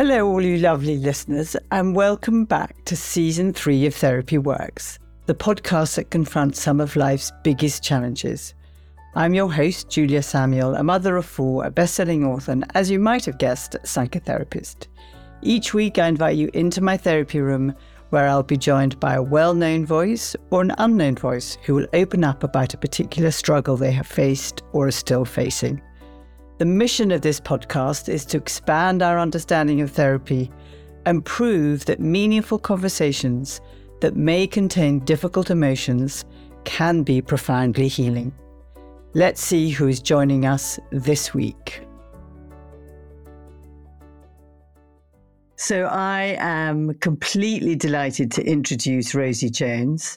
Hello, all you lovely listeners, and welcome back to season three of Therapy Works, the podcast that confronts some of life's biggest challenges. I'm your host, Julia Samuel, a mother of four, a best selling author, and as you might have guessed, a psychotherapist. Each week, I invite you into my therapy room where I'll be joined by a well known voice or an unknown voice who will open up about a particular struggle they have faced or are still facing. The mission of this podcast is to expand our understanding of therapy and prove that meaningful conversations that may contain difficult emotions can be profoundly healing. Let's see who is joining us this week. So I am completely delighted to introduce Rosie Jones.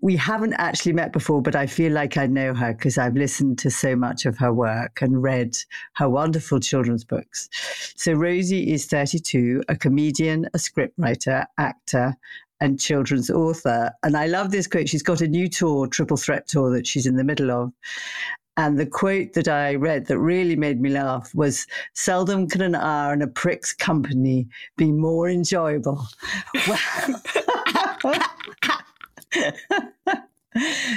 We haven't actually met before, but I feel like I know her because I've listened to so much of her work and read her wonderful children's books. So Rosie is 32, a comedian, a scriptwriter, actor, and children's author. And I love this quote. She's got a new tour, Triple Threat Tour, that she's in the middle of. And the quote that I read that really made me laugh was Seldom can an hour in a prick's company be more enjoyable.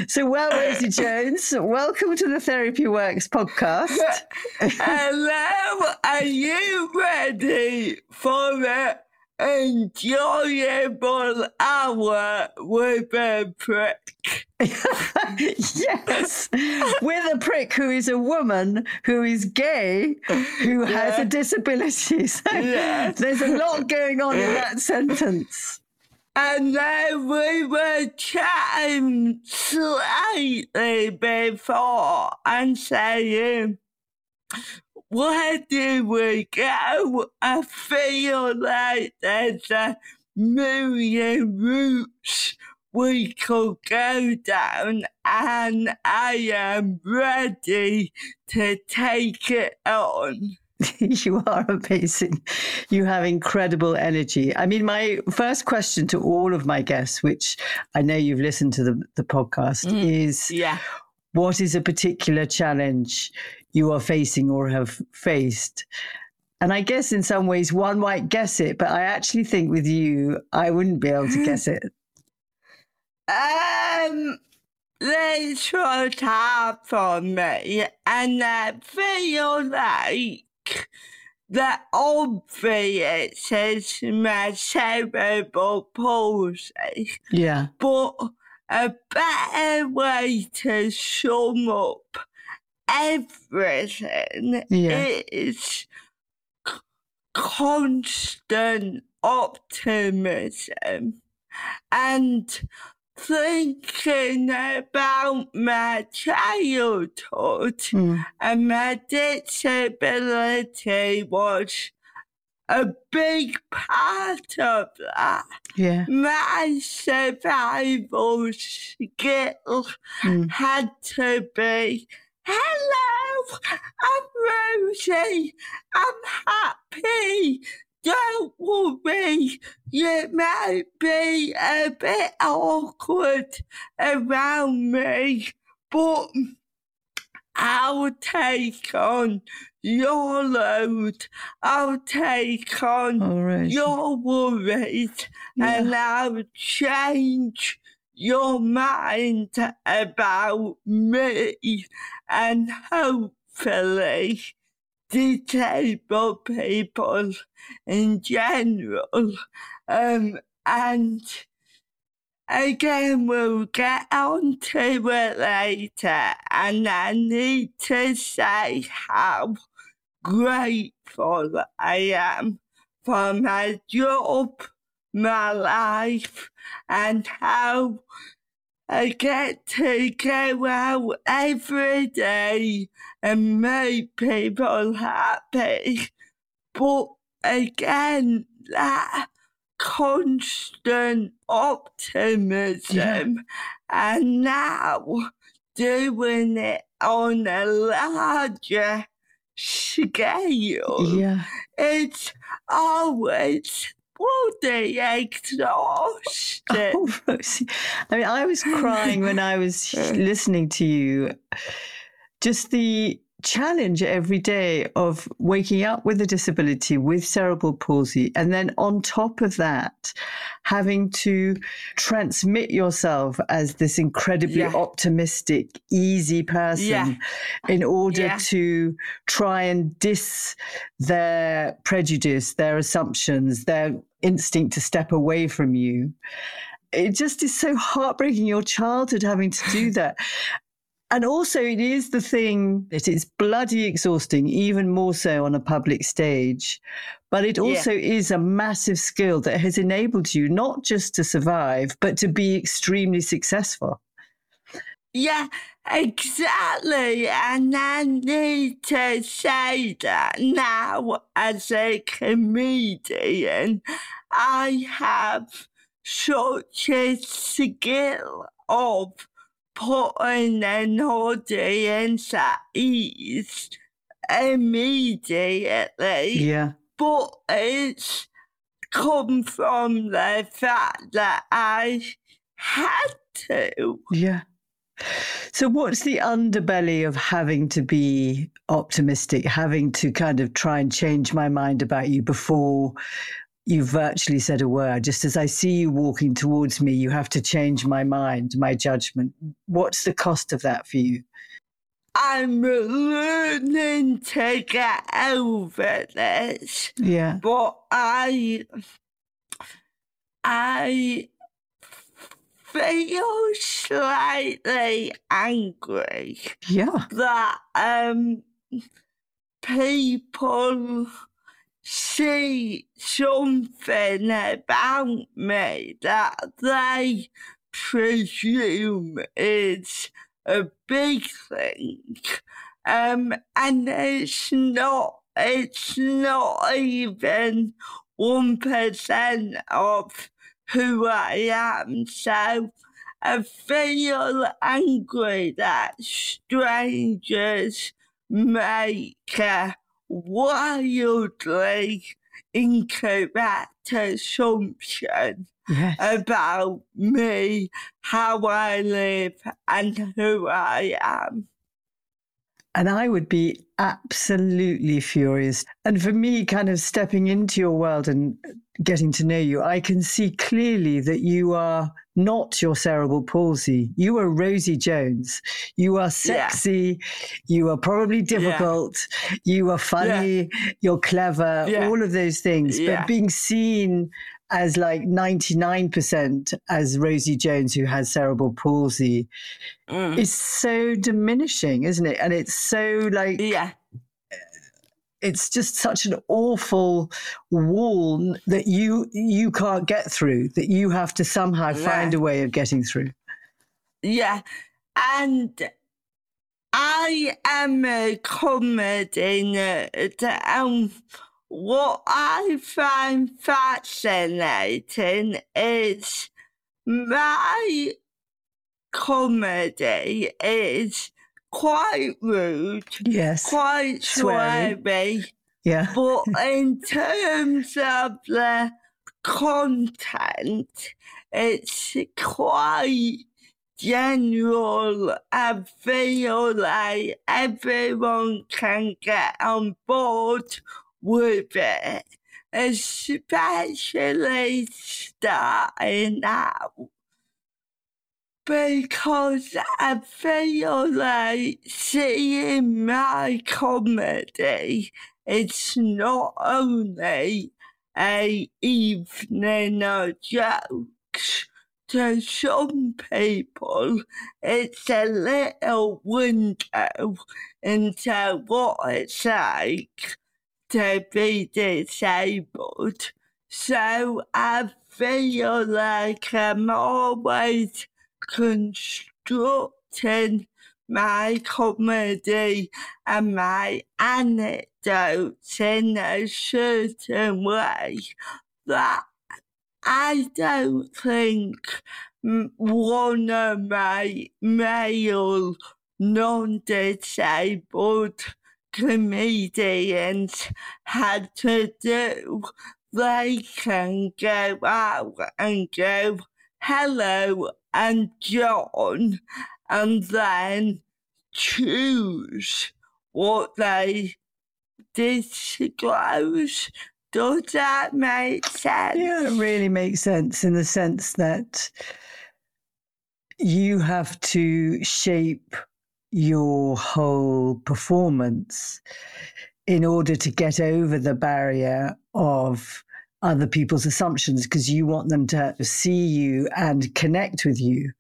so, well, Rosie Jones, welcome to the Therapy Works podcast. Hello, are you ready for it? Enjoyable hour with a prick. yes, with a prick who is a woman who is gay, who yeah. has a disability. So yes. there's a lot going on in that sentence. And then we were chatting slightly before and saying, where do we go? I feel like there's a million routes we could go down, and I am ready to take it on. you are amazing. You have incredible energy. I mean, my first question to all of my guests, which I know you've listened to the, the podcast, mm, is yeah. what is a particular challenge you are facing or have faced. And I guess in some ways one might guess it, but I actually think with you, I wouldn't be able to guess it. Um, that's what happened me, and I feel like the obvious is my cerebral palsy. Yeah. But a better way to sum up everything yeah. is constant optimism and thinking about my childhood mm. and my disability was a big part of that. Yeah. My survival skill mm. had to be Hello, I'm Rosie. I'm happy. Don't worry, you might be a bit awkward around me, but I'll take on your load. I'll take on right. your worries yeah. and I'll change your mind about me and hopefully disabled people in general. Um, and again, we'll get on to it later. And I need to say how grateful I am for my job my life and how I get to go out every day and make people happy. But again, that constant optimism yeah. and now doing it on a larger scale. Yeah. It's always bloody exhausted. Oh, Rosie. I mean, I was crying when I was listening to you. Just the challenge every day of waking up with a disability with cerebral palsy and then on top of that having to transmit yourself as this incredibly yeah. optimistic easy person yeah. in order yeah. to try and dis their prejudice their assumptions their instinct to step away from you it just is so heartbreaking your childhood having to do that and also, it is the thing that is bloody exhausting, even more so on a public stage. But it also yeah. is a massive skill that has enabled you not just to survive, but to be extremely successful. Yeah, exactly. And I need to say that now, as a comedian, I have such a skill of putting an audience at ease immediately. Yeah. But it's come from the fact that I had to. Yeah. So, what's the underbelly of having to be optimistic, having to kind of try and change my mind about you before you virtually said a word. Just as I see you walking towards me, you have to change my mind, my judgment. What's the cost of that for you? I'm learning to get over this. Yeah. But I, I feel slightly angry. Yeah. That um, people see something about me that they presume is a big thing. Um, and it's not, it's not even 1% of who I am. So I feel angry that strangers make a wildly incorrect assumption yes. about me, how I live, and who I am. And I would be absolutely furious. And for me, kind of stepping into your world and getting to know you, I can see clearly that you are not your cerebral palsy. You are Rosie Jones. You are sexy. Yeah. You are probably difficult. Yeah. You are funny. Yeah. You're clever. All of those things. But being seen as like 99% as Rosie Jones, who has cerebral palsy, mm. is so diminishing, isn't it? And it's so like. Yeah it's just such an awful wall that you you can't get through that you have to somehow yeah. find a way of getting through yeah and i am a comedy nerd and what i find fascinating is my comedy is quite rude. Yes. Quite sweary. Yeah. But in terms of the content, it's quite general. I feel like everyone can get on board it, especially starting out because I feel like seeing my comedy, it's not only a evening of jokes. To some people, it's a little window into what it's like to be disabled. So I feel like I'm always constructing my comedy and my anecdotes in a certain way that I don't think one of my male non-disabled comedians had to do. They can go out and go, hello, and John and then choose what they disclose. Does that make sense? Yeah, it really makes sense in the sense that you have to shape your whole performance in order to get over the barrier of other people's assumptions because you want them to see you and connect with you.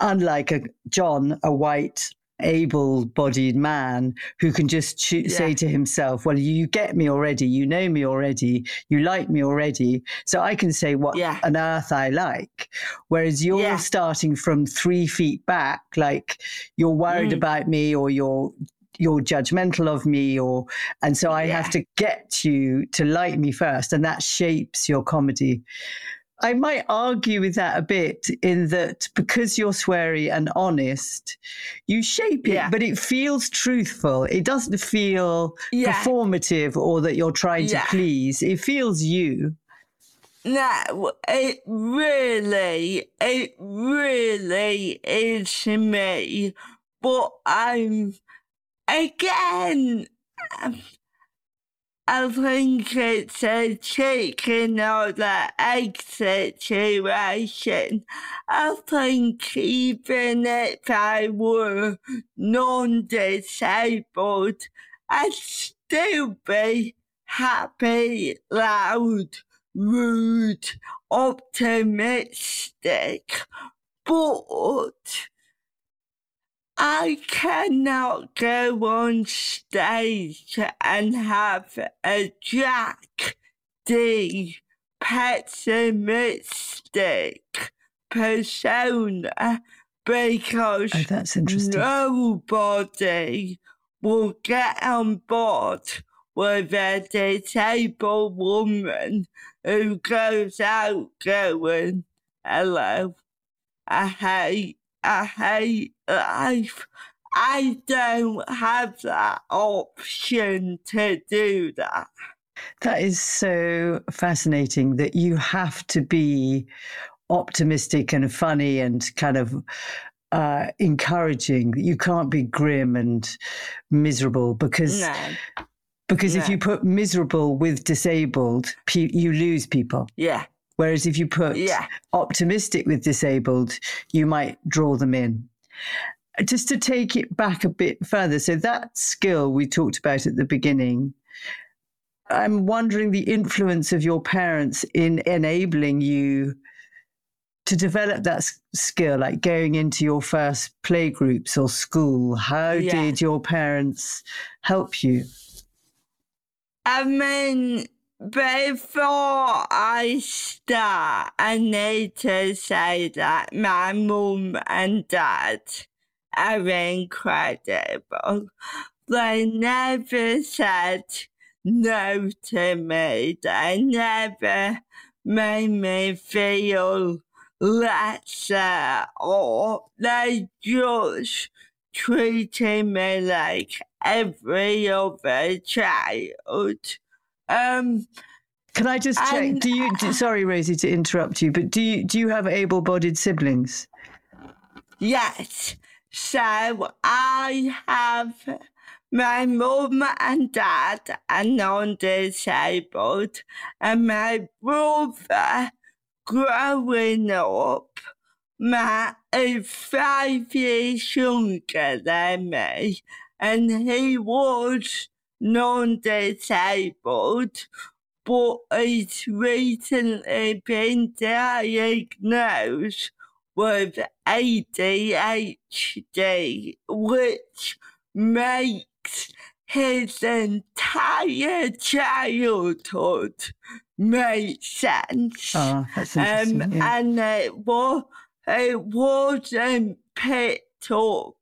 Unlike a John, a white able bodied man who can just cho- yeah. say to himself, Well, you get me already, you know me already, you like me already. So I can say what yeah. on earth I like. Whereas you're yeah. starting from three feet back, like you're worried mm. about me or you're you're judgmental of me or and so I have to get you to like me first and that shapes your comedy. I might argue with that a bit in that because you're sweary and honest, you shape it, yeah. but it feels truthful. It doesn't feel yeah. performative or that you're trying yeah. to please. It feels you. No, it really, it really is me. But I'm, again, think it's a chicken or the egg situation. I think even if I were non disabled, I'd still be happy, loud, rude, optimistic. But I cannot go on stage and have a Jack D pessimistic persona because oh, that's interesting. nobody will get on board with a disabled woman who goes out going, hello, I hate I hate life. I don't have that option to do that. That is so fascinating that you have to be optimistic and funny and kind of uh, encouraging. You can't be grim and miserable because no. because no. if you put miserable with disabled, you lose people. Yeah. Whereas if you put yeah. optimistic with disabled, you might draw them in. Just to take it back a bit further, so that skill we talked about at the beginning, I'm wondering the influence of your parents in enabling you to develop that skill, like going into your first playgroups or school. How yeah. did your parents help you? I mean, before I start, I need to say that my mum and dad are incredible. They never said no to me. They never made me feel lesser or they just treated me like every other child. Um, Can I just check? And, do you? Do, sorry, Rosie, to interrupt you, but do you do you have able-bodied siblings? Yes. So I have my mum and dad are non-disabled, and my brother growing up, Matt is five years younger than me, and he was non-disabled, but he's recently been diagnosed with ADHD, which makes his entire childhood make sense. Oh, that's interesting. Um, yeah. And it, was, it wasn't picked up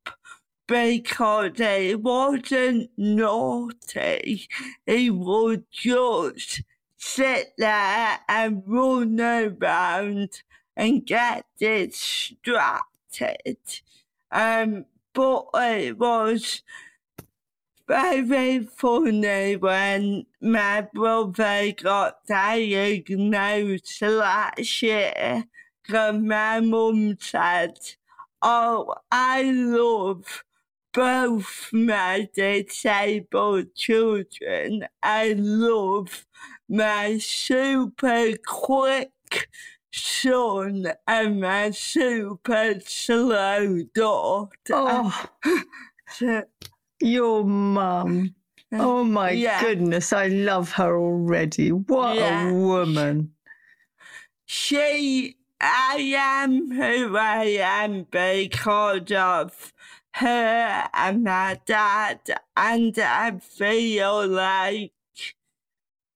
because he wasn't naughty. He would just sit there and run around and get distracted. Um, but it was very funny when my brother got diagnosed last year because my mum said, Oh, I love both my disabled children. I love my super quick son and my super slow daughter. Oh, your mum. Uh, oh my Yeah. goodness, I love her already. What Yeah. a woman. She, I am who I am because of and my dad, and I feel like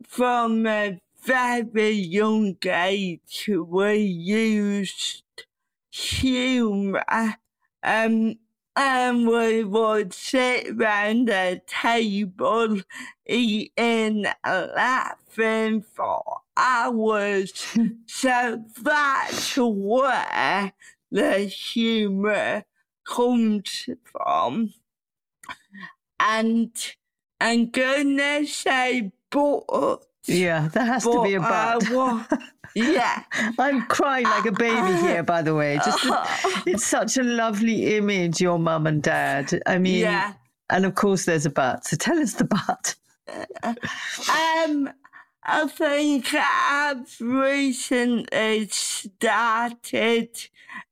from a very young age we used humour. Um, and we would sit round the table eating, laughing for hours. so that's where the humour comes from. And I'm gonna say but. Yeah, there has to be a but. wa- yeah. I'm crying like a baby here, by the way. Just it's such a lovely image, your mum and dad. I mean, yeah. and of course there's a but. So tell us the but. Um, I think I've recently started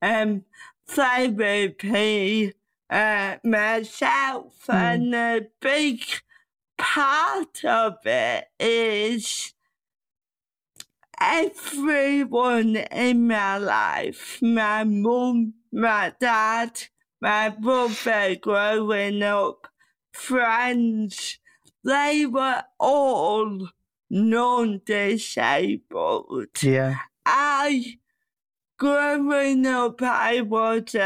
um therapy uh, myself, Mm. and a big part of it is everyone in my life my mum, my dad, my brother growing up, friends they were all non disabled. Yeah. I, up, I was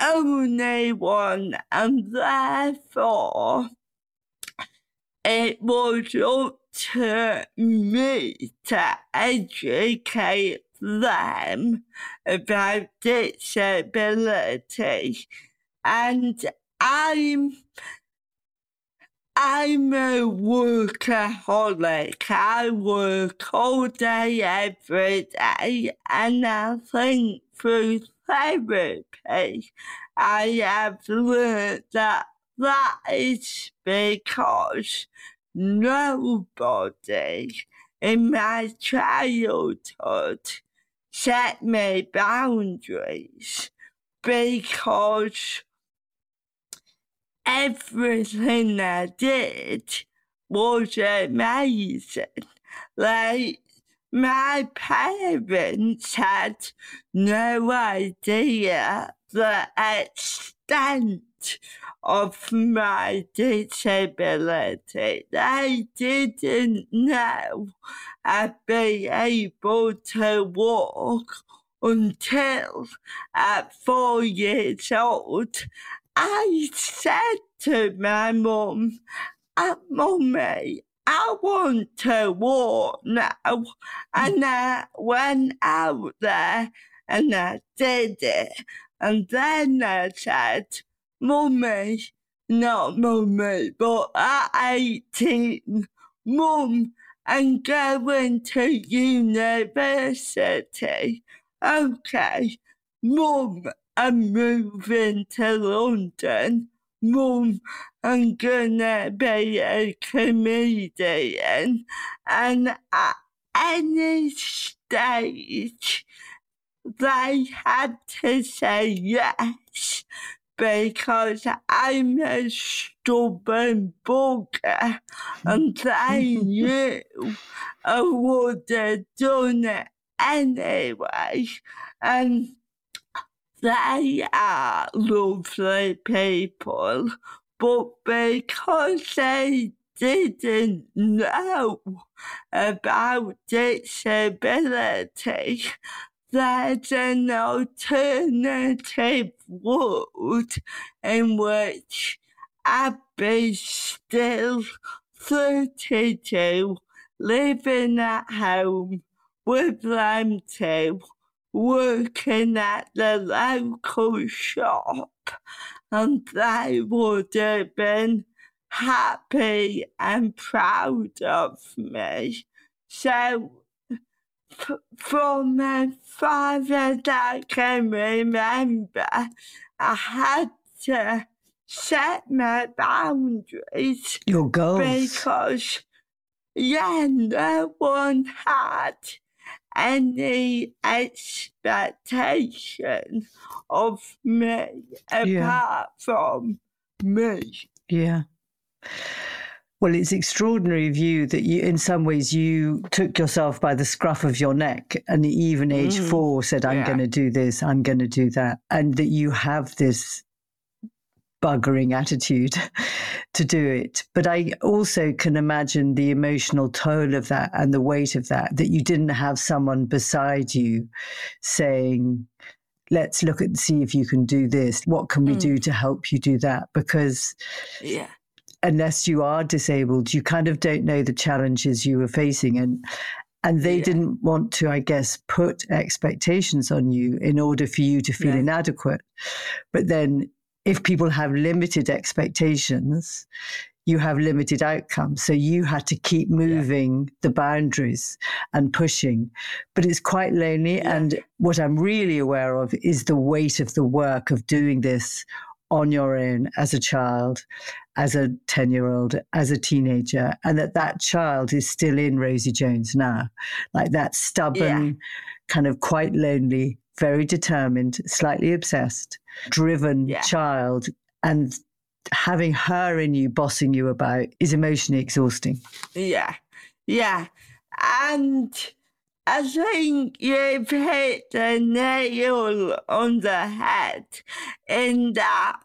only one, and therefore it was up to me to educate them about disability. And I'm I'm a workaholic. I work all day, every day, and I think through therapy, I have learned that that is because nobody in my childhood set me boundaries because everything I did was amazing. Like, my parents had no idea the extent of my disability. They didn't know I'd be able to walk until at four years old. I said to my mum, Mummy, I want to walk now. And I went out there and I did it. And then I said, Mummy, not Mummy, but at 18, Mum, I'm going to university. Okay, Mum, I'm moving to London. Mum, I'm gonna be a comedian. And at any stage, they had to say yes because I'm a stubborn bugger and they knew I would have done it anyway. And they are lovely people, but because they didn't know about disability, there's an alternative world in which I'd be still 32, living at home with them two, working at the local shop, and they would have been happy and proud of me. So, f- from as far as I can remember, I had to set my boundaries. Your goals. Because, yeah, no one had any expectation of me apart Yeah. from me. Yeah. Well, it's extraordinary of you that you, in some ways, you took yourself by the scruff of your neck and even age Mm. four said, I'm Yeah. going to do this, I'm going to do that. And that you have this buggering attitude to do it. But I also can imagine the emotional toll of that and the weight of that, that you didn't have someone beside you saying, let's look at see if you can do this. What can we Mm. do to help you do that? Because Yeah. unless you are disabled, you kind of don't know the challenges you were facing. And and they Yeah. didn't want to, I guess, put expectations on you in order for you to feel No. inadequate. But then if people have limited expectations, you have limited outcomes. So you had to keep moving the boundaries and pushing. But it's quite lonely. Yeah. And what I'm really aware of is the weight of the work of doing this on your own as a child, as a 10 year old, as a teenager, and that that child is still in Rosie Jones now. Like that stubborn, kind of quite lonely, very determined, slightly obsessed, driven Yeah. child. And having her in you, bossing you about, is emotionally exhausting. Yeah, yeah. And I think you've hit the nail on the head in that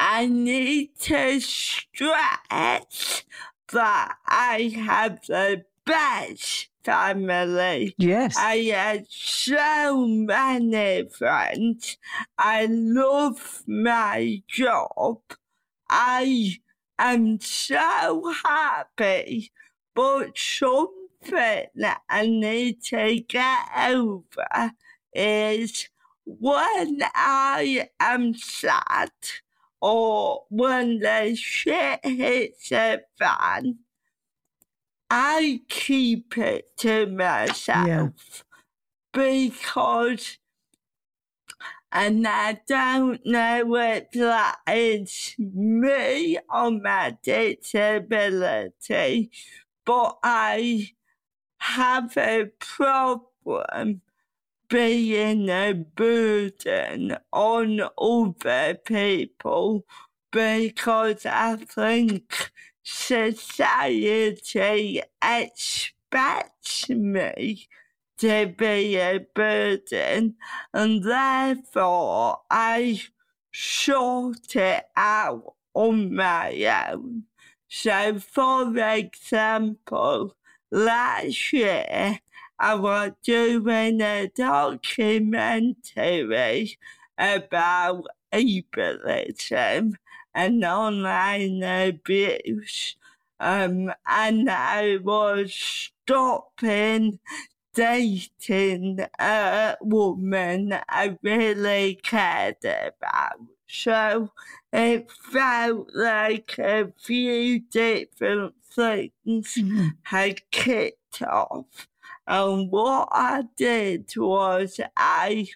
I need to stress that I have the best family. Yes. I had so many friends. I love my job. I am so happy, but something that I need to get over is when I am sad or when the shit hits the fan, I keep it to myself because, and I don't know if that is me or my disability, but I have a problem being a burden on other people because I think society expects me to be a burden and therefore I sort it out on my own. So for example, last year I was doing a documentary about ableism and online abuse. Um, and I was stopping dating a woman I really cared about. So it felt like a few different things had kicked off. And what I did was I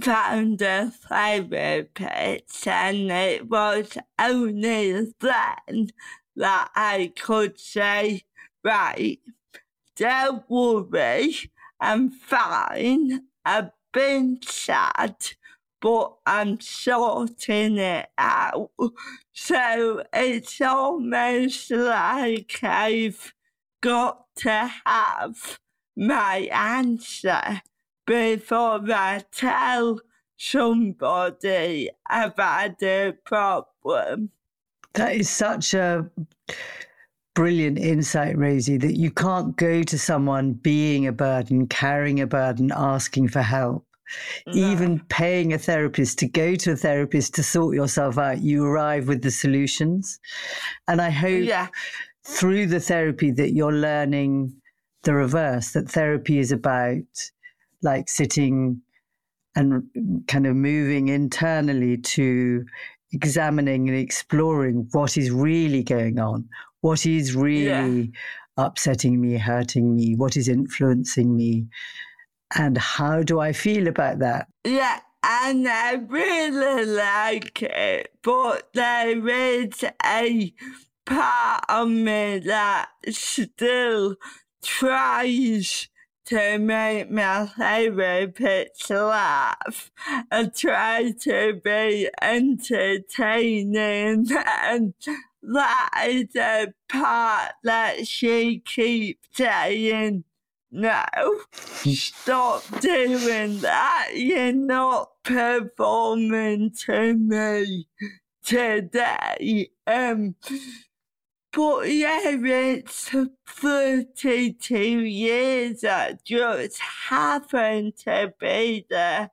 found a therapist, and it was only then that I could say, right, don't worry, I'm fine. I've been sad, but I'm sorting it out. So it's almost like I've got to have my answer before I tell somebody I've had a problem. That is such a brilliant insight, Rosie, that you can't go to someone being a burden, carrying a burden, asking for help. Even paying a therapist to go to a therapist to sort yourself out, you arrive with the solutions. And I hope yeah, through the therapy that you're learning the reverse, that therapy is about like sitting and kind of moving internally to examining and exploring what is really going on, what is really upsetting me, hurting me, what is influencing me, and how do I feel about that? yeah, and I really like it, but there is a part of me that still tries to make my therapist laugh and try to be entertaining and that is the part that she keeps saying no, stop doing that. You're not performing to me today. Um, but yeah, it's 32 years I just happen to be the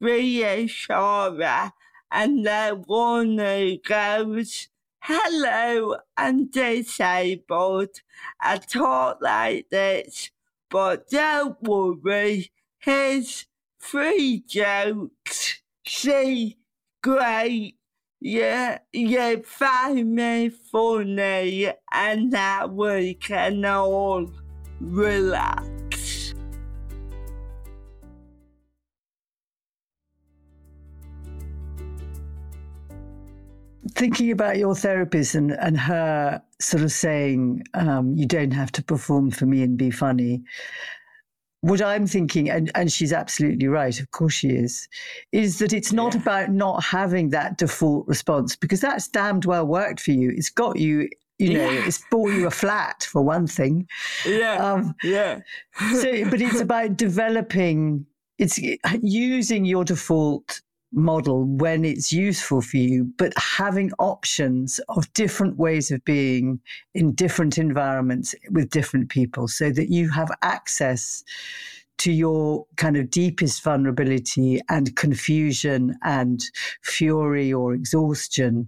reassurer and the one who goes, Hello, I'm disabled. I talk like this, but don't worry, here's three jokes. See, great yeah, you find me funny and that we can all relax. Thinking about your therapist and, and her sort of saying, um, you don't have to perform for me and be funny what I'm thinking, and, and she's absolutely right, of course she is, is that it's not yeah. about not having that default response because that's damned well worked for you. It's got you, you know, yeah. it's bought you a flat for one thing. Yeah. Um, yeah. so, but it's about developing, it's using your default model when it's useful for you, but having options of different ways of being in different environments with different people so that you have access to your kind of deepest vulnerability and confusion and fury or exhaustion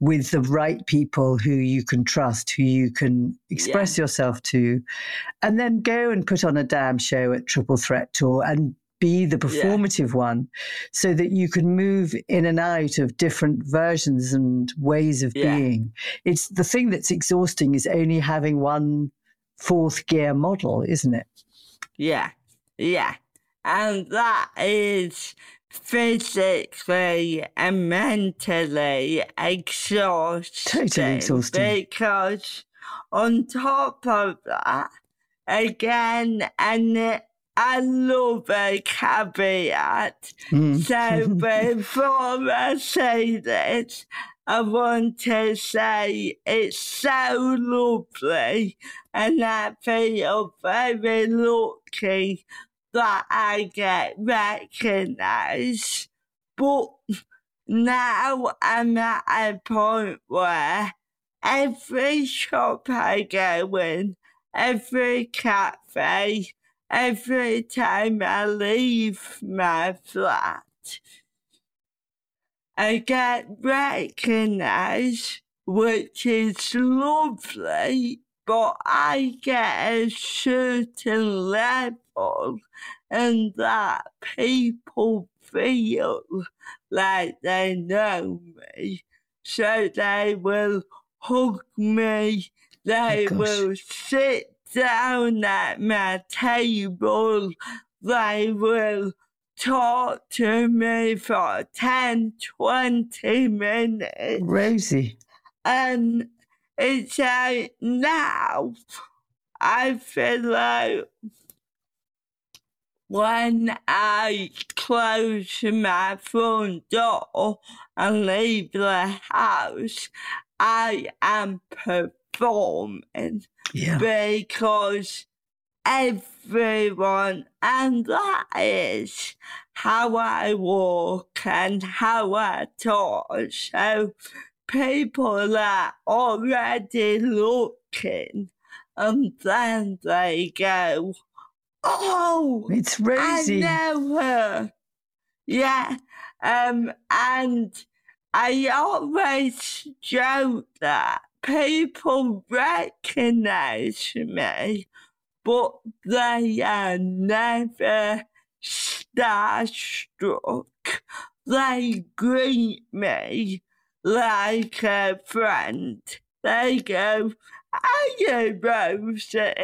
with the right people who you can trust, who you can express yeah. yourself to, and then go and put on a damn show at Triple Threat Tour and be the performative yeah. one so that you can move in and out of different versions and ways of yeah. being. It's the thing that's exhausting is only having one fourth gear model, isn't it? Yeah, yeah. And that is physically and mentally exhausting. Totally exhausting. Because on top of that, again, and I love a caveat. Mm. So before I say this, I want to say it's so lovely and I feel very lucky that I get recognised. But now I'm at a point where every shop I go in, every cafe, every time I leave my flat. I get recognized, which is lovely, but I get a certain level and that people feel like they know me. So they will hug me, oh they oh, will sit down at my table, they will talk to me for 10, 20 minutes. Rosie. And it's like now I feel like when I close my front door and leave the house, I am performing yeah. because everyone, and that is how I walk and how I talk. So people are already looking and then they go, Oh, it's Rosie. I. Yeah. Um, and I always joke that people recognize me, but they are never starstruck. They greet me like a friend. They go, Hiya, Rosie.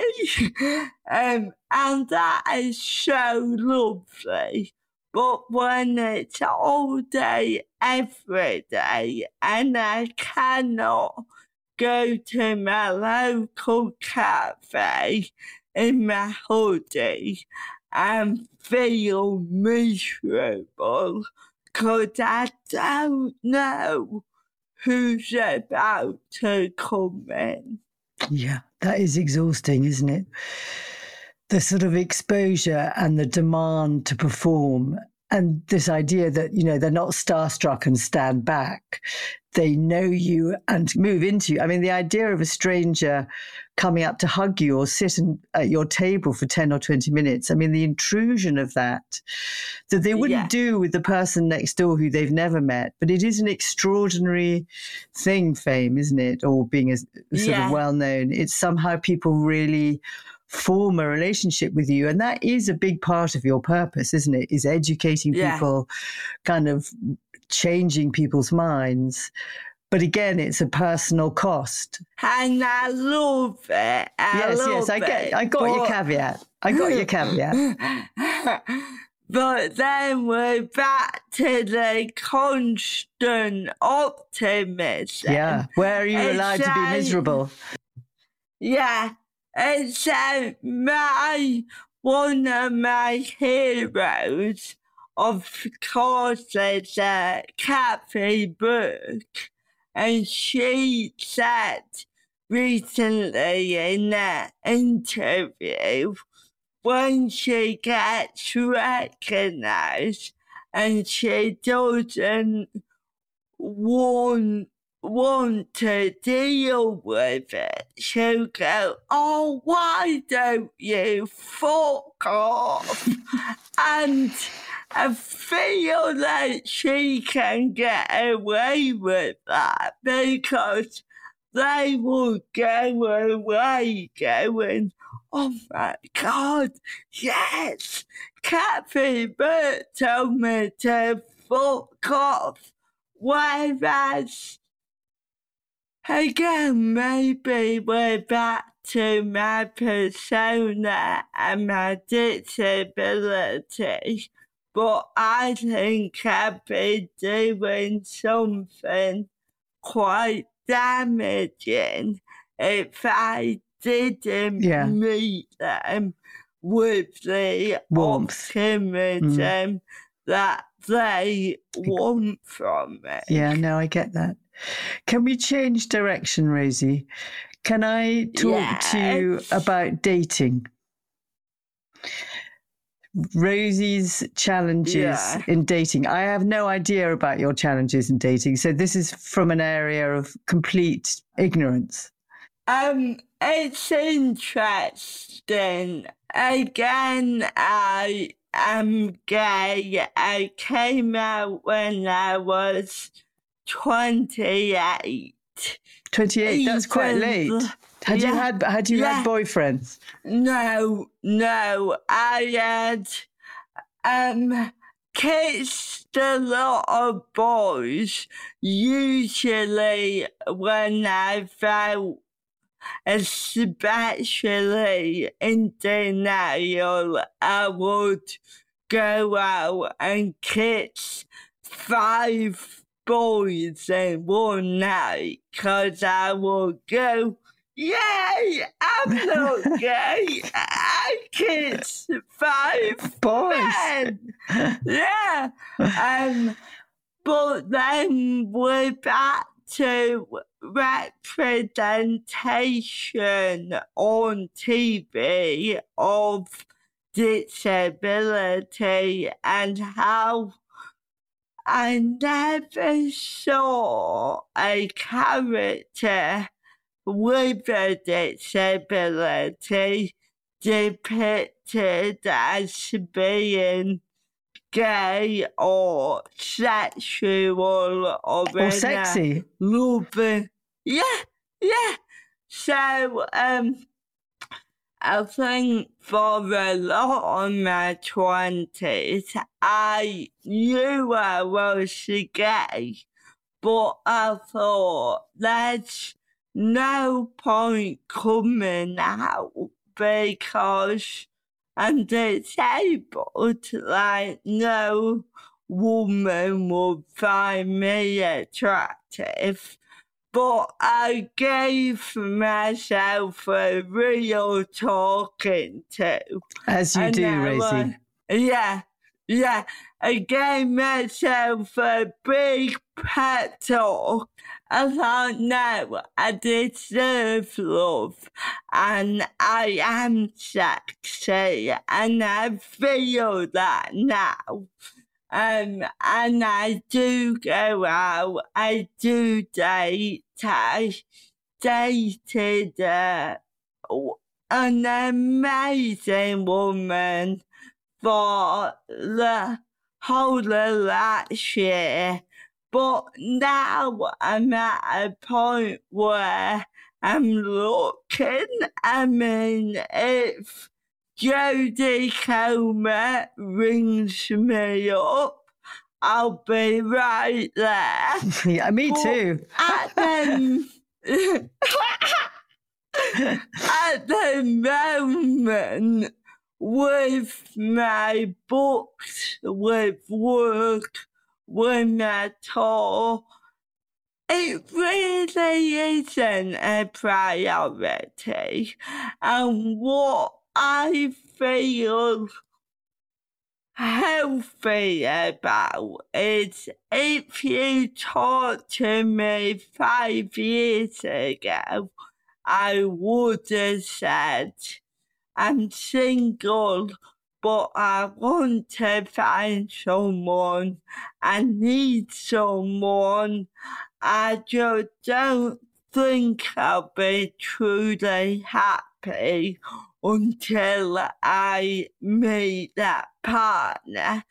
um, and that is so lovely. but when it's all day, every day, and I cannot go to my local cafe in my hoodie and feel miserable because I don't know who's about to come in. Yeah, that is exhausting, isn't it? The sort of exposure and the demand to perform and this idea that you know they're not starstruck and stand back they know you and move into you i mean the idea of a stranger coming up to hug you or sit in, at your table for 10 or 20 minutes i mean the intrusion of that that they wouldn't yeah. do with the person next door who they've never met but it is an extraordinary thing fame isn't it or being a, sort yeah. of well known it's somehow people really form a relationship with you. And that is a big part of your purpose, isn't it? Is educating yeah. people, kind of changing people's minds. But again, it's a personal cost. And I love it. I yes, love yes, I get I got but... your caveat. I got your caveat. but then we're back to the constant optimism. Yeah. Where are you allowed to be miserable? Yeah. So my one of my heroes, of course, is uh, Kathy Burke, and she said recently in an interview. When she gets recognized and she doesn't want want to deal with it, she'll go, Oh, why don't you fuck off? and I feel like she can get away with that because they will go away going, Oh my God, yes, Kathy Burke told me to fuck off. Whereas Again, maybe we're back to my persona and my disability, but I think I've been doing something quite damaging if I didn't yeah. meet them with the Warmth. optimism mm. that they want from me. Yeah, no, I get that. Can we change direction, Rosie? Can I talk yes. to you about dating? Rosie's challenges yeah. in dating. I have no idea about your challenges in dating. So this is from an area of complete ignorance. Um, it's interesting. Again, I am gay. I came out when I was 28. 28, that's quite late. Had yeah, you had had you yeah. had boyfriends? No, no. I had um kissed a lot of boys, usually when I felt especially in denial, I would go out and kiss five boys in one night because I will go, Yay! I'm not gay. I kiss five boys. Men. yeah. Um, but then we're back to representation on TV of disability and how I never saw a character with a disability depicted as being gay or sexual or, or sexy. Loving. Yeah, yeah. So, um, I think for a lot of my twenties, I knew I was gay, but I thought there's no point coming out because and disabled like no woman would find me attractive. But I gave myself a real talking to. As you do, Rosie. Yeah, yeah. I gave myself a big pet talk. I thought, no, I deserve love and I am sexy and I feel that now. Um, and I do go out, I do date, I dated uh, an amazing woman for the whole of last year. But now I'm at a point where I'm looking. I mean, if Jodie Comer rings me up, I'll be right there. yeah, me but too. at, the, at the moment, with my books, with work, with my tour, it really isn't a priority. And what I feel healthy about is if you talked to me five years ago, I would have said, I'm single, but I want to find someone. I need someone. I just don't think I'll be truly happy until I meet that partner.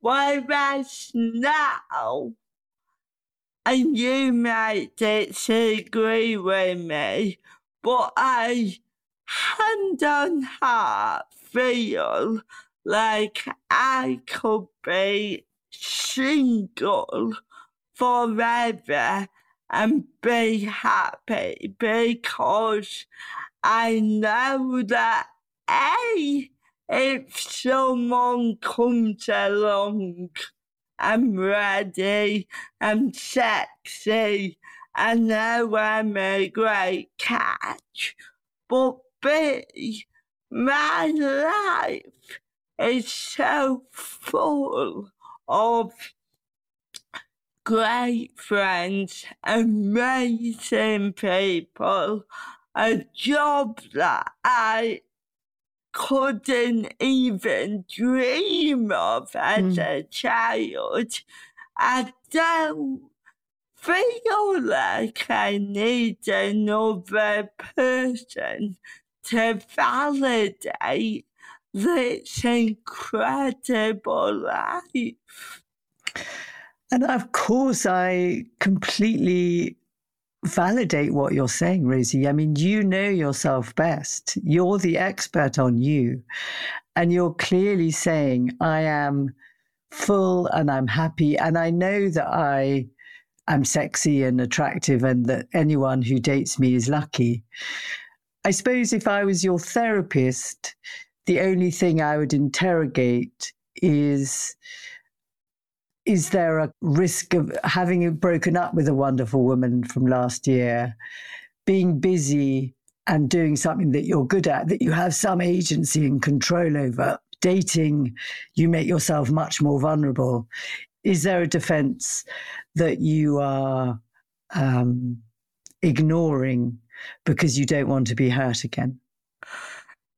Whereas now, and you might disagree with me, but I hand on heart feel like I could be single forever and be happy because I know that A, if someone comes along, I'm ready, I'm sexy, I know I'm a great catch. But B, my life is so full of great friends, amazing people, a job that I couldn't even dream of as mm. a child. I don't feel like I need another person to validate this incredible life. And of course, I completely validate what you're saying, Rosie. I mean, you know yourself best. You're the expert on you. And you're clearly saying, I am full and I'm happy. And I know that I am sexy and attractive and that anyone who dates me is lucky. I suppose if I was your therapist, the only thing I would interrogate is is there a risk of having broken up with a wonderful woman from last year, being busy and doing something that you're good at, that you have some agency and control over? Dating, you make yourself much more vulnerable. Is there a defense that you are um, ignoring because you don't want to be hurt again?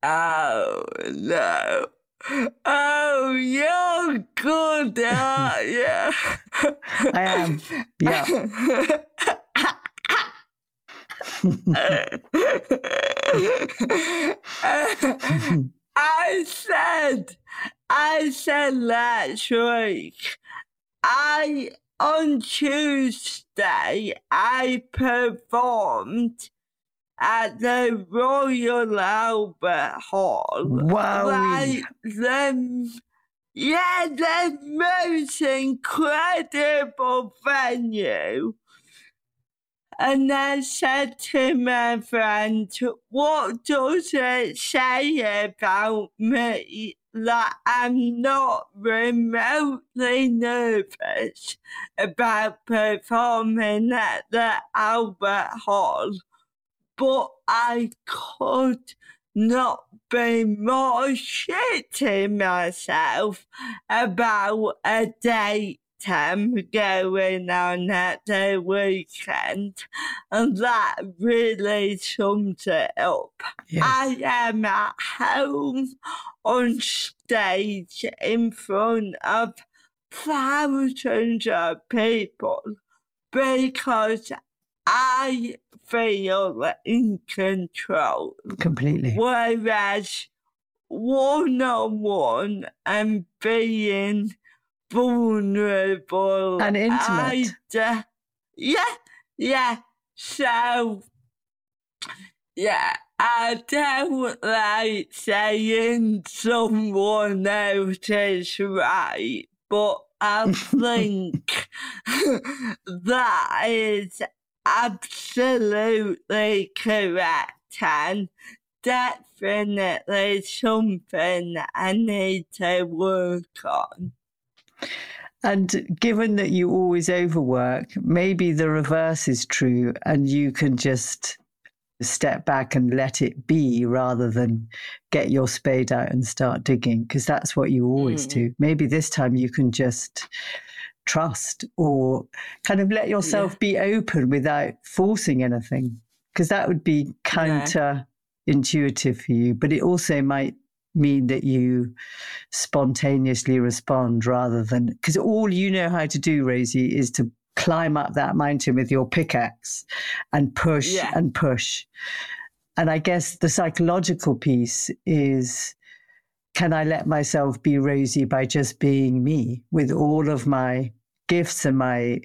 Oh, no. Oh, you're good, uh, yeah. I am. Yeah. I said, I said last week, I, on Tuesday, I performed at the Royal Albert Hall. Wow. Like yeah, the most incredible venue. And I said to my friend, What does it say about me that I'm not remotely nervous about performing at the Albert Hall? But I could not be more shitting myself about a date time going on at the weekend, and that really sums it up. Yes. I am at home on stage in front of thousands of people because I feel in control. Completely. Whereas one on one and being vulnerable and intimate. yeah, yeah. So, yeah, I don't like saying someone else is right, but I think that is absolutely correct and definitely something I need to work on. And given that you always overwork, maybe the reverse is true and you can just step back and let it be rather than get your spade out and start digging because that's what you always mm. do. Maybe this time you can just trust or kind of let yourself yeah. be open without forcing anything because that would be counter intuitive for you but it also might mean that you spontaneously respond rather than because all you know how to do, Rosie, is to climb up that mountain with your pickaxe and push yeah. and push. And I guess the psychological piece is can I let myself be Rosie by just being me with all of my gifts and my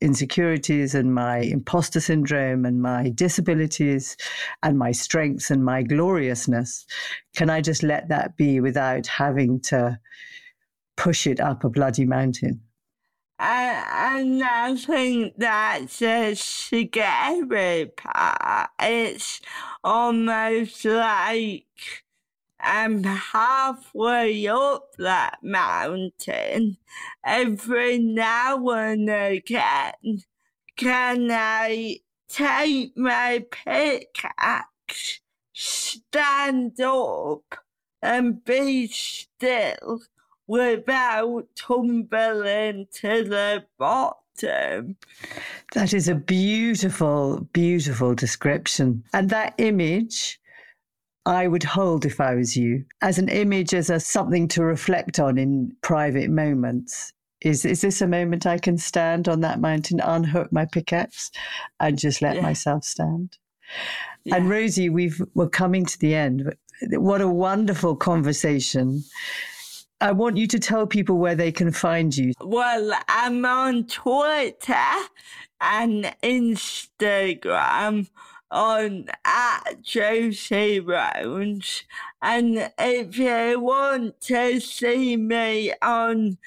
insecurities and my imposter syndrome and my disabilities and my strengths and my gloriousness? Can I just let that be without having to push it up a bloody mountain? and I think that's a scary part. It's almost like I'm halfway up that mountain. Every now and again, can I take my pickaxe, stand up, and be still without tumbling to the bottom? That is a beautiful, beautiful description. And that image I would hold if I was you as an image, as a something to reflect on in private moments. Is is this a moment I can stand on that mountain, unhook my pickaxe, and just let yeah. myself stand? Yeah. And Rosie, we've we're coming to the end. What a wonderful conversation. I want you to tell people where they can find you. Well, I'm on Twitter and Instagram on at Josie Rones. And if you want to see me on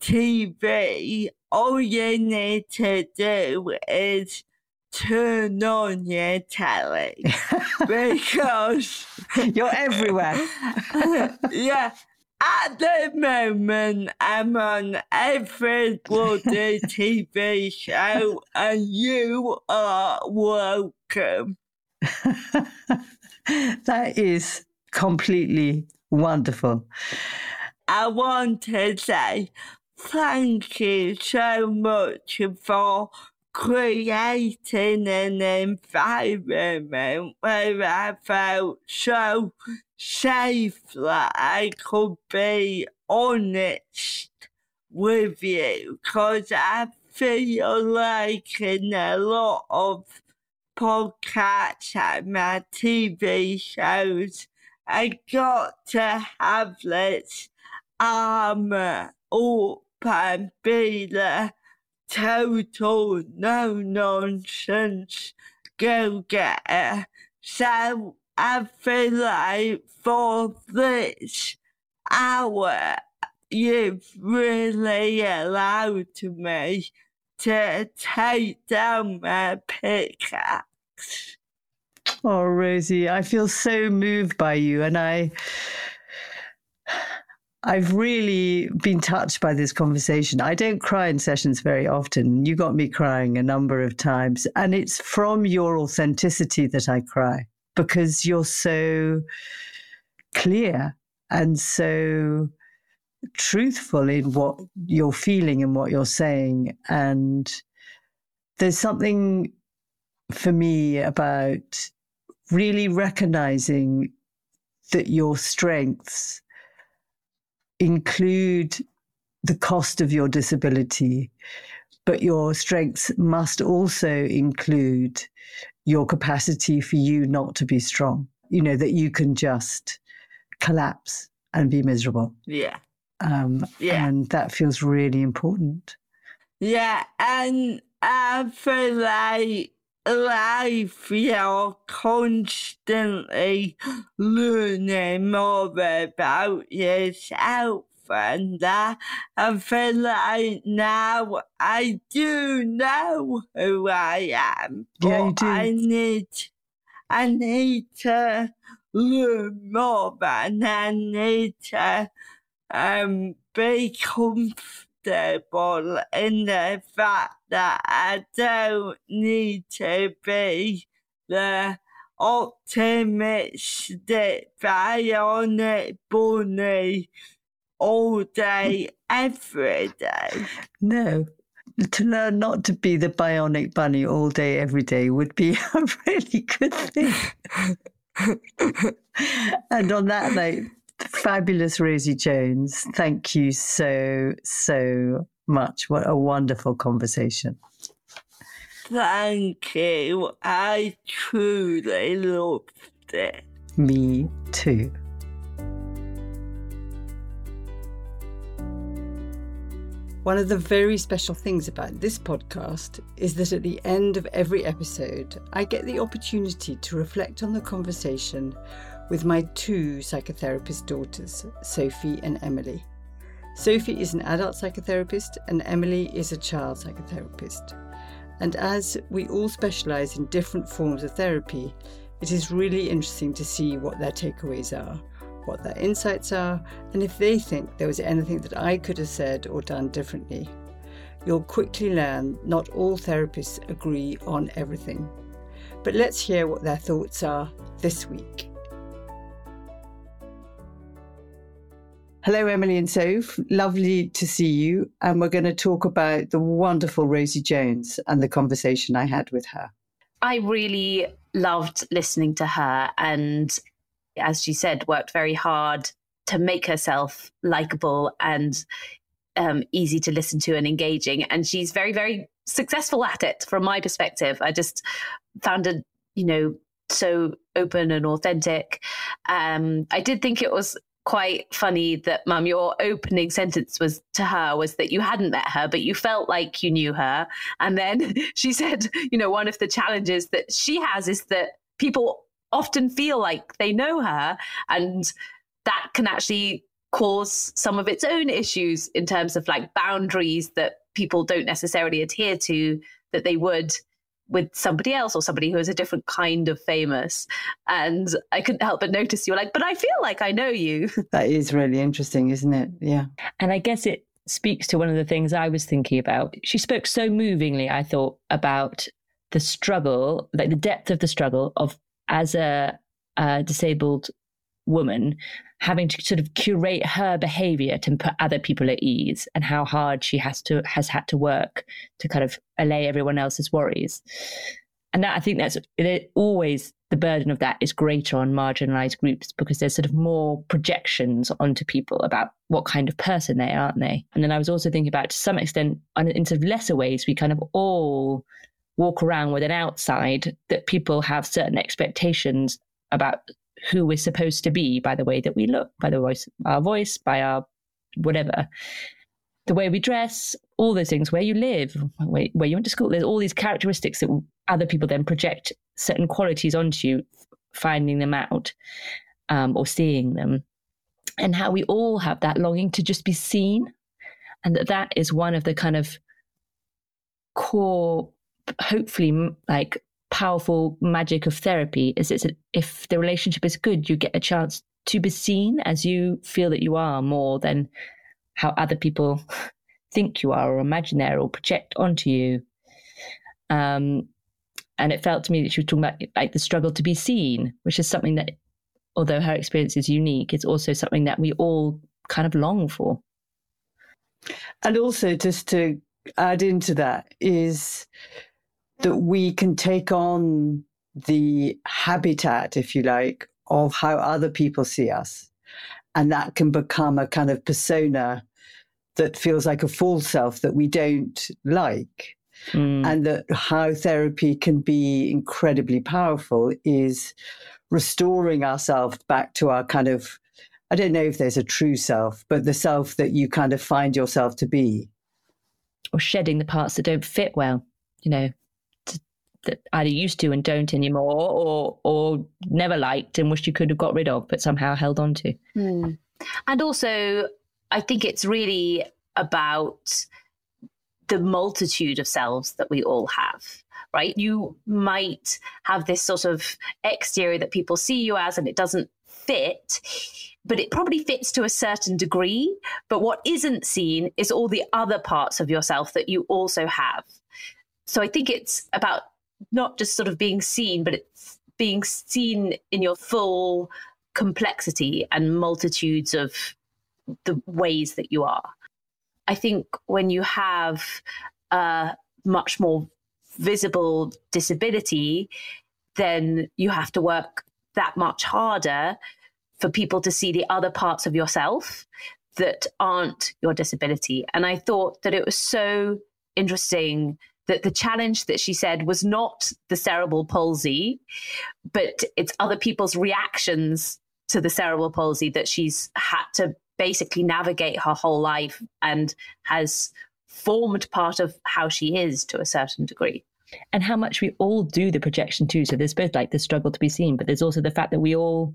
TV, all you need to do is turn on your telly because you're everywhere. yeah. At the moment, I'm on every bloody TV show, and you are welcome. that is completely wonderful. I want to say thank you so much for creating an environment where I felt so safe that I could be honest with you because I feel like in a lot of podcasts and my TV shows, I got to have this armor up and be total no nonsense go getter. So I feel like for this hour, you've really allowed me to take down my pickaxe. Oh, Rosie, I feel so moved by you, and I. I've really been touched by this conversation. I don't cry in sessions very often. You got me crying a number of times. And it's from your authenticity that I cry because you're so clear and so truthful in what you're feeling and what you're saying. And there's something for me about really recognizing that your strengths include the cost of your disability, but your strengths must also include your capacity for you not to be strong. You know, that you can just collapse and be miserable. Yeah. Um, Yeah. And that feels really important. Yeah, and I feel like life, you're constantly learning more about yourself. And I, I feel like now I do know who I am. Yeah, do. I need, I need to learn more and I need to um, be comfortable in the fact that I don't need to be the optimistic bionic bunny all day, every day. No. To learn not to be the bionic bunny all day, every day would be a really good thing. and on that note, fabulous Rosie Jones, thank you so, so much. What a wonderful conversation. Thank you. I truly loved it. Me too. One of the very special things about this podcast is that at the end of every episode, I get the opportunity to reflect on the conversation with my two psychotherapist daughters, Sophie and Emily. Sophie is an adult psychotherapist, and Emily is a child psychotherapist. And as we all specialise in different forms of therapy, it is really interesting to see what their takeaways are, what their insights are, and if they think there was anything that I could have said or done differently. You'll quickly learn not all therapists agree on everything. But let's hear what their thoughts are this week. Hello, Emily and Soph. Lovely to see you. And we're going to talk about the wonderful Rosie Jones and the conversation I had with her. I really loved listening to her and as she said worked very hard to make herself likable and um, easy to listen to and engaging and she's very very successful at it from my perspective i just found it you know so open and authentic um, i did think it was quite funny that mum your opening sentence was to her was that you hadn't met her but you felt like you knew her. And then she said you know one of the challenges that she has is that people often feel like they know her and that can actually cause some of its own issues in terms of like boundaries that people don't necessarily adhere to that they would with somebody else or somebody who is a different kind of famous. And I couldn't help but notice you were like, but I feel like I know you. That is really interesting, isn't it? Yeah. And I guess it speaks to one of the things I was thinking about. She spoke so movingly, I thought, about the struggle, like the depth of the struggle of as a, a disabled woman having to sort of curate her behavior to put other people at ease and how hard she has to has had to work to kind of allay everyone else's worries. And that i think that's it, always the burden of that is greater on marginalized groups because there's sort of more projections onto people about what kind of person they are aren't they? And then i was also thinking about to some extent in sort of lesser ways we kind of all walk around with an outside that people have certain expectations about who we're supposed to be by the way that we look, by the voice, our voice, by our whatever, the way we dress, all those things, where you live, where, where you went to school. There's all these characteristics that other people then project certain qualities onto you, finding them out um, or seeing them, and how we all have that longing to just be seen, and that that is one of the kind of core, hopefully, like powerful magic of therapy is it's a, if the relationship is good, you get a chance to be seen as you feel that you are more than how other people think you are or imagine there or project onto you. Um, and it felt to me that she was talking about like the struggle to be seen, which is something that, although her experience is unique, it's also something that we all kind of long for. And also, just to add into that, is that we can take on the habitat, if you like, of how other people see us. And that can become a kind of persona that feels like a false self that we don't like. Mm. And that how therapy can be incredibly powerful is restoring ourselves back to our kind of, I don't know if there's a true self, but the self that you kind of find yourself to be. Or shedding the parts that don't fit well, you know, that either used to and don't anymore, or or never liked and wished you could have got rid of, but somehow held on to. Mm. And also, I think it's really about the multitude of selves that we all have right you might have this sort of exterior that people see you as and it doesn't fit but it probably fits to a certain degree but what isn't seen is all the other parts of yourself that you also have so i think it's about not just sort of being seen, but it's being seen in your full complexity and multitudes of the ways that you are. I think when you have a much more visible disability, then you have to work that much harder for people to see the other parts of yourself that aren't your disability. And I thought that it was so interesting that the challenge that she said was not the cerebral palsy, but it's other people's reactions to the cerebral palsy that she's had to basically navigate her whole life and has formed part of how she is to a certain degree. And how much we all do the projection too. So there's both like the struggle to be seen, but there's also the fact that we all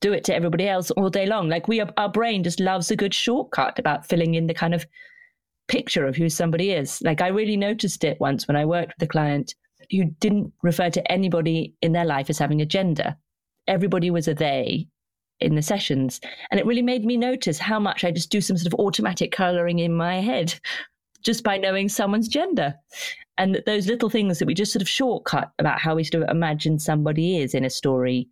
do it to everybody else all day long. Like we, our brain just loves a good shortcut about filling in the kind of picture of who somebody is. Like I really noticed it once when I worked with a client who didn't refer to anybody in their life as having a gender. Everybody was a they in the sessions. And it really made me notice how much I just do some sort of automatic coloring in my head just by knowing someone's gender. And that those little things that we just sort of shortcut about how we sort of imagine somebody is in a story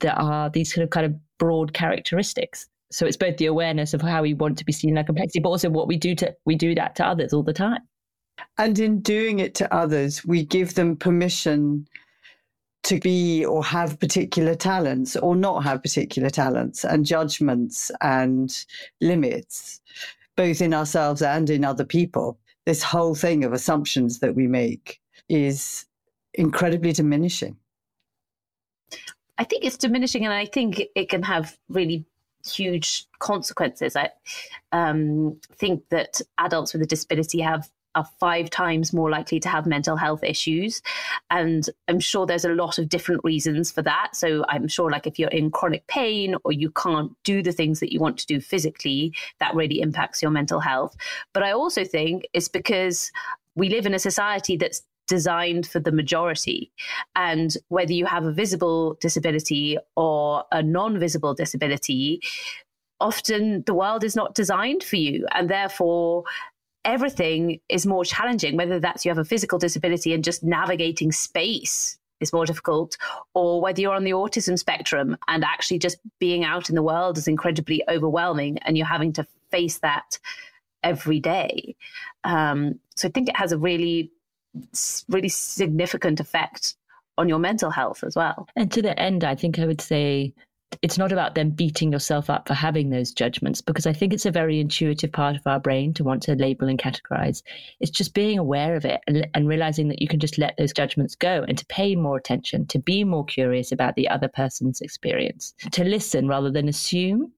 that are these sort of kind of broad characteristics. So it's both the awareness of how we want to be seen in our complexity, but also what we do to we do that to others all the time. And in doing it to others, we give them permission to be or have particular talents or not have particular talents and judgments and limits, both in ourselves and in other people. This whole thing of assumptions that we make is incredibly diminishing. I think it's diminishing, and I think it can have really huge consequences. I um, think that adults with a disability have are five times more likely to have mental health issues. And I'm sure there's a lot of different reasons for that. So I'm sure, like, if you're in chronic pain or you can't do the things that you want to do physically, that really impacts your mental health. But I also think it's because we live in a society that's designed for the majority. And whether you have a visible disability or a non visible disability, often the world is not designed for you. And therefore, everything is more challenging, whether that's you have a physical disability and just navigating space is more difficult, or whether you're on the autism spectrum and actually just being out in the world is incredibly overwhelming and you're having to face that every day. Um, so I think it has a really really significant effect on your mental health as well. And to the end, I think I would say it's not about them beating yourself up for having those judgments because I think it's a very intuitive part of our brain to want to label and categorize. It's just being aware of it and, and, realizing that you can just let those judgments go and to pay more attention, to be more curious about the other person's experience, to listen rather than assume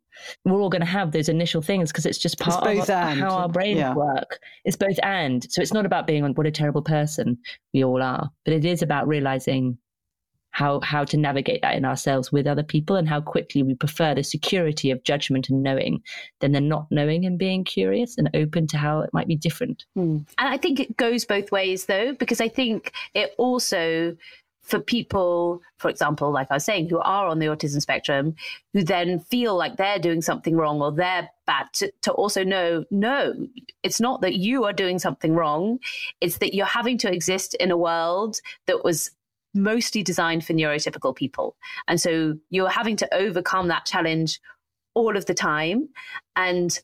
we're all going to have those initial things because it's just part it's of and. how our brains yeah. work. It's both and. So it's not about being on what a terrible person we all are, but it is about realizing how how to navigate that in ourselves with other people and how quickly we prefer the security of judgment and knowing than the not knowing and being curious and open to how it might be different. Mm. And I think it goes both ways though, because I think it also for people, for example, like I was saying, who are on the autism spectrum, who then feel like they're doing something wrong or they're bad, to, to, also know, no, it's not that you are doing something wrong. It's that you're having to exist in a world that was mostly designed for neurotypical people. And so you're having to overcome that challenge all of the time. And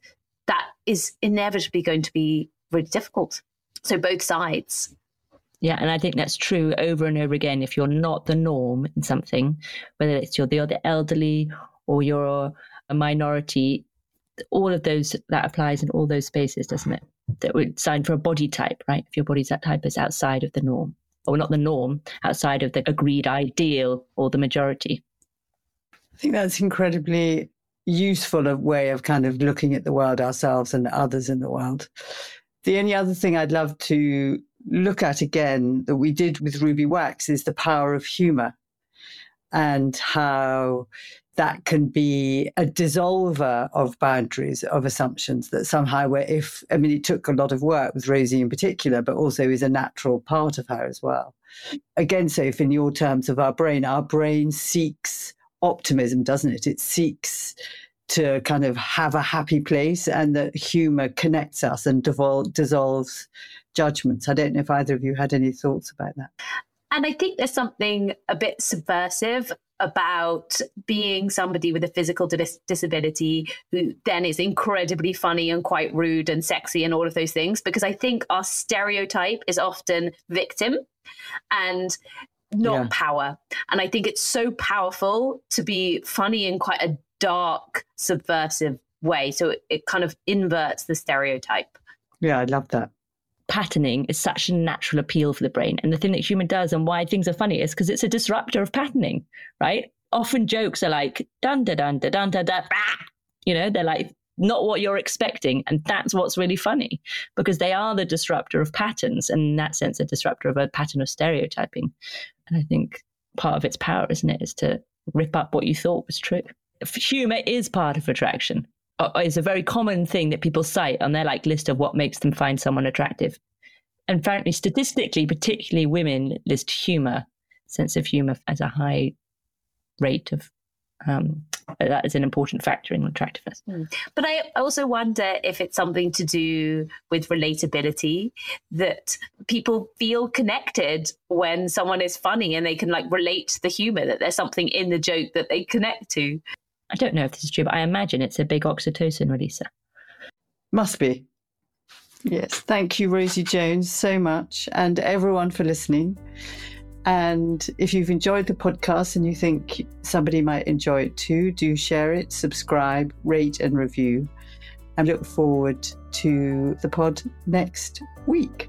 that is inevitably going to be really difficult. So both sides. Yeah, and I think that's true over and over again. If you're not the norm in something, whether it's you're the other elderly or you're a minority, all of those that applies in all those spaces, doesn't it? That would sign for a body type, right? If your body's that type is outside of the norm, or not the norm, outside of the agreed ideal or the majority. I think that's incredibly useful a way of kind of looking at the world ourselves and others in the world. The only other thing I'd love to look at again that we did with Ruby Wax is the power of humor and how that can be a dissolver of boundaries of assumptions that somehow where if i mean it took a lot of work with rosie in particular but also is a natural part of her as well. Again so if in your terms of our brain our brain seeks optimism doesn't it? It seeks to kind of have a happy place and that humor connects us and dissolves judgments. I don't know if either of you had any thoughts about that. And I think there's something a bit subversive about being somebody with a physical dis- disability who then is incredibly funny and quite rude and sexy and all of those things because I think our stereotype is often victim and not yeah. power. And I think it's so powerful to be funny in quite a dark, subversive way. So it, it kind of inverts the stereotype. Yeah, I love that patterning is such a natural appeal for the brain. And the thing that human does and why things are funny is because it's a disruptor of patterning, right? Often jokes are like dun da dun da dun da da bah! you know, they're like not what you're expecting. And that's what's really funny because they are the disruptor of patterns and in that sense a disruptor of a pattern of stereotyping. And I think part of its power, isn't it, is to rip up what you thought was true. Humor is part of attraction. Uh, is a very common thing that people cite on their like list of what makes them find someone attractive. And frankly, statistically, particularly women list humor, sense of humor as a high rate of um, that is an important factor in attractiveness. Mm. But I also wonder if it's something to do with relatability that people feel connected when someone is funny and they can like relate to the humor, that there's something in the joke that they connect to. I don't know if this is true, but I imagine it's a big oxytocin releaser. Must be. Yes. Thank you, Rosie Jones, so much, and everyone for listening. And if you've enjoyed the podcast and you think somebody might enjoy it too, do share it, subscribe, rate, and review. And look forward to the pod next week.